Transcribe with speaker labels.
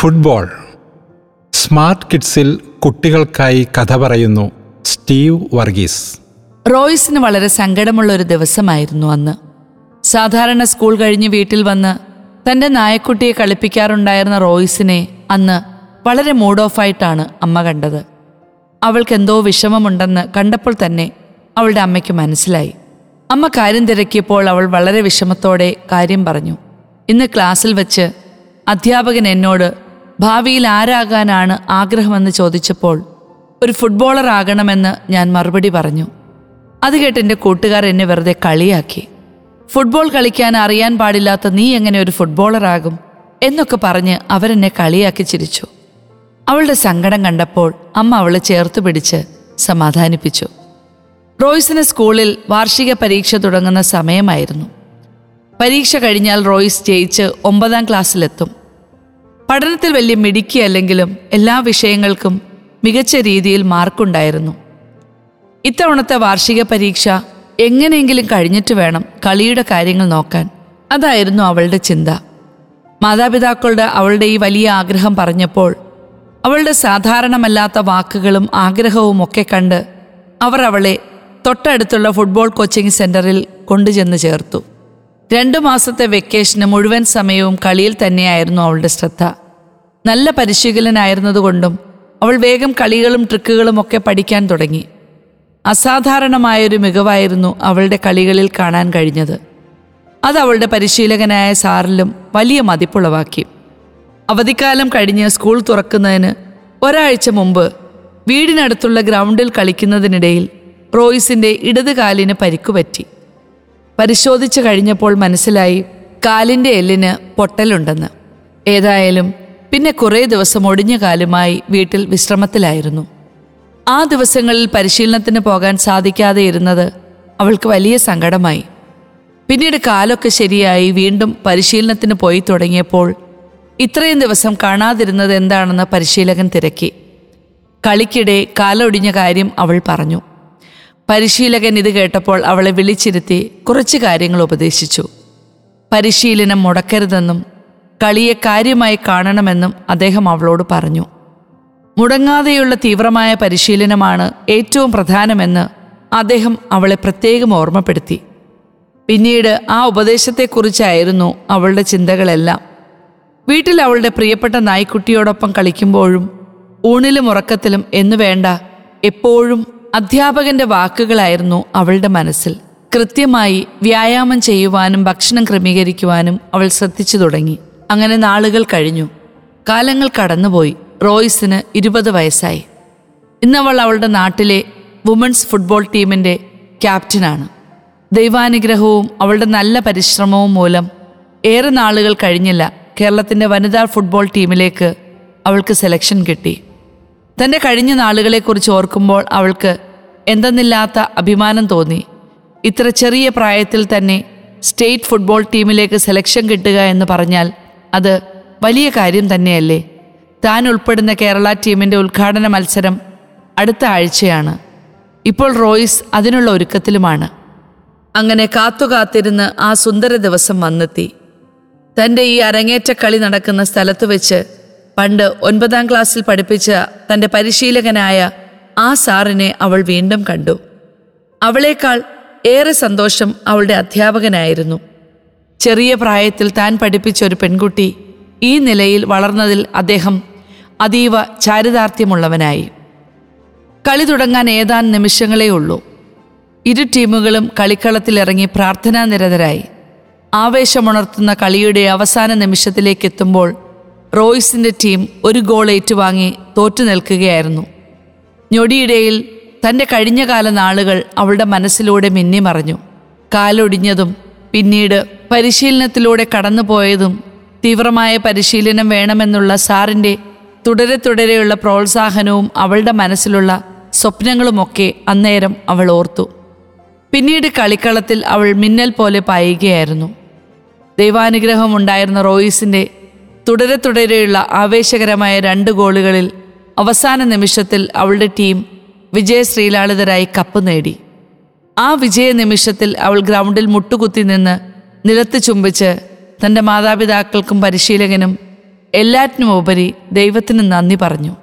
Speaker 1: Football. Smart കിഡ്സിൽ കുട്ടികൾക്കായി കഥ പറയുന്നു സ്റ്റീവ് വർഗീസ്.
Speaker 2: റോയ്സിന് വളരെ സങ്കടമുള്ള ഒരു ദിവസമായിരുന്നു അന്ന്. സാധാരണ സ്കൂൾ കഴിഞ്ഞ് വീട്ടിൽ വന്ന് തന്റെ നായക്കുട്ടിയെ കളിപ്പിക്കാറുണ്ടായിരുന്ന റോയ്സിനെ അന്ന് വളരെ മൂഡ് ഓഫായിട്ടാണ് അമ്മ കണ്ടത്. അവൾക്ക് എന്തോ വിഷമമുണ്ടെന്ന് കണ്ടപ്പോൾ തന്നെ അവളുടെ അമ്മയ്ക്ക് മനസ്സിലായി. അമ്മ കാര്യം തിരക്കിയപ്പോൾ അവൾ വളരെ വിഷമത്തോടെ കാര്യം പറഞ്ഞു. ഇന്ന് ക്ലാസ്സിൽ വെച്ച് അധ്യാപകൻ എന്നോട് ഭാവിയിൽ ആരാകാനാണ് ആഗ്രഹമെന്ന് ചോദിച്ചപ്പോൾ ഒരു ഫുട്ബോളർ ആകണമെന്ന് ഞാൻ മറുപടി പറഞ്ഞു. അത് കേട്ട് എന്റെ കൂട്ടുകാർ എന്നെ വെറുതെ കളിയാക്കി. ഫുട്ബോൾ കളിക്കാൻ അറിയാൻ പാടില്ലാത്ത നീ എങ്ങനെ ഒരു ഫുട്ബോളറാകും എന്നൊക്കെ പറഞ്ഞ് അവരെന്നെ കളിയാക്കി ചിരിച്ചു. അവളുടെ സങ്കടം കണ്ടപ്പോൾ അമ്മ അവളെ ചേർത്ത് പിടിച്ച് സമാധാനിപ്പിച്ചു. റോയ്സിന് സ്കൂളിൽ വാർഷിക പരീക്ഷ തുടങ്ങുന്ന സമയമായിരുന്നു. പരീക്ഷ കഴിഞ്ഞാൽ റോയ്സ് ജയിച്ച് ഒമ്പതാം ക്ലാസ്സിലെത്തും. പഠനത്തിൽ വലിയ മിടുക്കിയല്ലെങ്കിലും എല്ലാ വിഷയങ്ങൾക്കും മികച്ച രീതിയിൽ മാർക്കുണ്ടായിരുന്നു. ഇത്തവണത്തെ വാർഷിക പരീക്ഷ എങ്ങനെയെങ്കിലും കഴിഞ്ഞിട്ട് വേണം കളിയുടെ കാര്യങ്ങൾ നോക്കാൻ. അതായിരുന്നു അവളുടെ ചിന്ത. മാതാപിതാക്കളുടെ അവളുടെ ഈ വലിയ ആഗ്രഹം പറഞ്ഞപ്പോൾ അവളുടെ സാധാരണമല്ലാത്ത വാക്കുകളും ആഗ്രഹവും ഒക്കെ കണ്ട് അവർ അവളെ തൊട്ടടുത്തുള്ള ഫുട്ബോൾ കോച്ചിങ് സെന്ററിൽ കൊണ്ടുചെന്ന് ചേർത്തു. രണ്ടു മാസത്തെ വെക്കേഷന് മുഴുവൻ സമയവും കളിയിൽ തന്നെയായിരുന്നു അവളുടെ ശ്രദ്ധ. നല്ല പരിശീലനായിരുന്നതുകൊണ്ടും അവൾ വേഗം കളികളും ട്രിക്കുകളും ഒക്കെ പഠിക്കാൻ തുടങ്ങി. അസാധാരണമായൊരു മികവായിരുന്നു അവളുടെ കളികളിൽ കാണാൻ കഴിഞ്ഞത്. അത് അവളുടെ പരിശീലകനായ സാറിലും വലിയ മതിപ്പുളവാക്കി. അവധിക്കാലം കഴിഞ്ഞ് സ്കൂൾ തുറക്കുന്നതിന് ഒരാഴ്ച മുമ്പ് വീടിനടുത്തുള്ള ഗ്രൗണ്ടിൽ കളിക്കുന്നതിനിടയിൽ റോയിസിന്റെ ഇടതുകാലിന് പരിക്കുപറ്റി പരിശോധിച്ചു കഴിഞ്ഞപ്പോൾ മനസ്സിലായി കാലിന്റെ എല്ലിന് പൊട്ടലുണ്ടെന്ന്. ഏതായാലും പിന്നെ കുറേ ദിവസം ഒടിഞ്ഞ കാലുമായി വീട്ടിൽ വിശ്രമത്തിലായിരുന്നു. ആ ദിവസങ്ങളിൽ പരിശീലനത്തിന് പോകാൻ സാധിക്കാതെ ഇരുന്നത് അവൾക്ക് വലിയ സങ്കടമായി. പിന്നീട് കാലൊക്കെ ശരിയായി വീണ്ടും പരിശീലനത്തിന് പോയി തുടങ്ങിയപ്പോൾ ഇത്രയും ദിവസം കാണാതിരുന്നത് എന്താണെന്ന് പരിശീലകൻ തിരക്കി. കളിക്കിടെ കാലൊടിഞ്ഞ കാര്യം അവൾ പറഞ്ഞു. പരിശീലകൻ ഇത് കേട്ടപ്പോൾ അവളെ വിളിച്ചിരുത്തി കുറച്ച് കാര്യങ്ങൾ ഉപദേശിച്ചു. പരിശീലനം മുടക്കരുതെന്നും കളിയെ കാര്യമായി കാണണമെന്നും അദ്ദേഹം അവളോട് പറഞ്ഞു. മുടങ്ങാതെയുള്ള തീവ്രമായ പരിശീലനമാണ് ഏറ്റവും പ്രധാനമെന്ന് അദ്ദേഹം അവളെ പ്രത്യേകം ഓർമ്മപ്പെടുത്തി. പിന്നീട് ആ ഉപദേശത്തെക്കുറിച്ചായിരുന്നു അവളുടെ ചിന്തകളെല്ലാം. വീട്ടിൽ അവളുടെ പ്രിയപ്പെട്ട നായ്ക്കുട്ടിയോടൊപ്പം കളിക്കുമ്പോഴും ഊണിലും ഉറക്കത്തിലും എന്നു വേണ്ട എപ്പോഴും അധ്യാപകന്റെ വാക്കുകളായിരുന്നു അവളുടെ മനസ്സിൽ. കൃത്യമായി വ്യായാമം ചെയ്യുവാനും ഭക്ഷണം ക്രമീകരിക്കുവാനും അവൾ ശ്രദ്ധിച്ചു തുടങ്ങി. അങ്ങനെ നാളുകൾ കഴിഞ്ഞു. കാലങ്ങൾ കടന്നുപോയി. റോയ്സിന് ഇരുപത് വയസ്സായി. ഇന്നവൾ അവളുടെ നാട്ടിലെ വുമൺസ് ഫുട്ബോൾ ടീമിന്റെ ക്യാപ്റ്റനാണ്. ദൈവാനുഗ്രഹവും അവളുടെ നല്ല പരിശ്രമവും മൂലം ഏറെ നാളുകൾ കഴിഞ്ഞില്ല കേരളത്തിന്റെ വനിതാ ഫുട്ബോൾ ടീമിലേക്ക് അവൾക്ക് സെലക്ഷൻ കിട്ടി. തന്റെ കഴിഞ്ഞ നാളുകളെക്കുറിച്ച് ഓർക്കുമ്പോൾ അവൾക്ക് എന്തെന്നില്ലാത്ത അഭിമാനം തോന്നി. ഇത്ര ചെറിയ പ്രായത്തിൽ തന്നെ സ്റ്റേറ്റ് ഫുട്ബോൾ ടീമിലേക്ക് സെലക്ഷൻ കിട്ടുക എന്ന് പറഞ്ഞാൽ അത് വലിയ കാര്യം തന്നെയല്ലേ? താൻ ഉൾപ്പെടുന്ന കേരള ടീമിന്റെ ഉദ്ഘാടന മത്സരം അടുത്ത ആഴ്ചയാണ്. ഇപ്പോൾ റോയ്സ് അതിനുള്ള ഒരുക്കത്തിലുമാണ്. അങ്ങനെ കാത്തു കാത്തിരുന്ന് ആ സുന്ദര ദിവസം വന്നെത്തി. തന്റെ ഈ അരങ്ങേറ്റ കളി നടക്കുന്ന സ്ഥലത്ത് വെച്ച് പണ്ട് ഒൻപതാം ക്ലാസ്സിൽ പഠിപ്പിച്ച തന്റെ പരിശീലകനായ ആ സാറിനെ അവൾ വീണ്ടും കണ്ടു. അവളേക്കാൾ ഏറെ സന്തോഷം അവളുടെ അധ്യാപകനായിരുന്നു. ചെറിയ പ്രായത്തിൽ താൻ പഠിപ്പിച്ച ഒരു പെൺകുട്ടി ഈ നിലയിൽ വളർന്നതിൽ അദ്ദേഹം അതീവ ചാരിതാർത്ഥ്യമുള്ളവനായി. കളി തുടങ്ങാൻ ഏതാനും നിമിഷങ്ങളേ ഉള്ളൂ. ഇരു ടീമുകളും കളിക്കളത്തിലിറങ്ങി പ്രാർത്ഥനാ നിരതരായി ആവേശമുണർത്തുന്ന കളിയുടെ അവസാന നിമിഷത്തിലേക്ക് റോയ്സിന്റെ ടീം ഒരു ഗോൾ ഏറ്റുവാങ്ങി തോറ്റു നിൽക്കുകയായിരുന്നു. ഞൊടിയിടയിൽ തന്റെ കഴിഞ്ഞകാല നാളുകൾ അവളുടെ മനസ്സിലൂടെ മിന്നിമറഞ്ഞു. കാലൊടിഞ്ഞതും പിന്നീട് പരിശീലനത്തിലൂടെ കടന്നുപോയതും തീവ്രമായ പരിശീലനം വേണമെന്നുള്ള സാറിന്റെ തുടരെ തുടരെയുള്ള പ്രോത്സാഹനവും അവളുടെ മനസ്സിലുള്ള സ്വപ്നങ്ങളുമൊക്കെ അന്നേരം അവൾ ഓർത്തു. പിന്നീട് കളിക്കളത്തിൽ അവൾ മിന്നൽ പോലെ പായുകയായിരുന്നു. ദൈവാനുഗ്രഹം ഉണ്ടായിരുന്ന റോയിസിന്റെ തുടരെ തുടരെയുള്ള ആവേശകരമായ രണ്ട് ഗോളുകളിൽ അവസാന നിമിഷത്തിൽ അവളുടെ ടീം വിജയശ്രീലാളിതരായി കപ്പ് നേടി. ആ വിജയ നിമിഷത്തിൽ അവൾ ഗ്രൗണ്ടിൽ മുട്ടുകുത്തി നിന്ന് നിലത്ത് ചുംബിച്ച് തന്റെ മാതാപിതാക്കൾക്കും പരിശീലകനും എല്ലാറ്റിനുമുപരി ദൈവത്തിന് നന്ദി പറഞ്ഞു.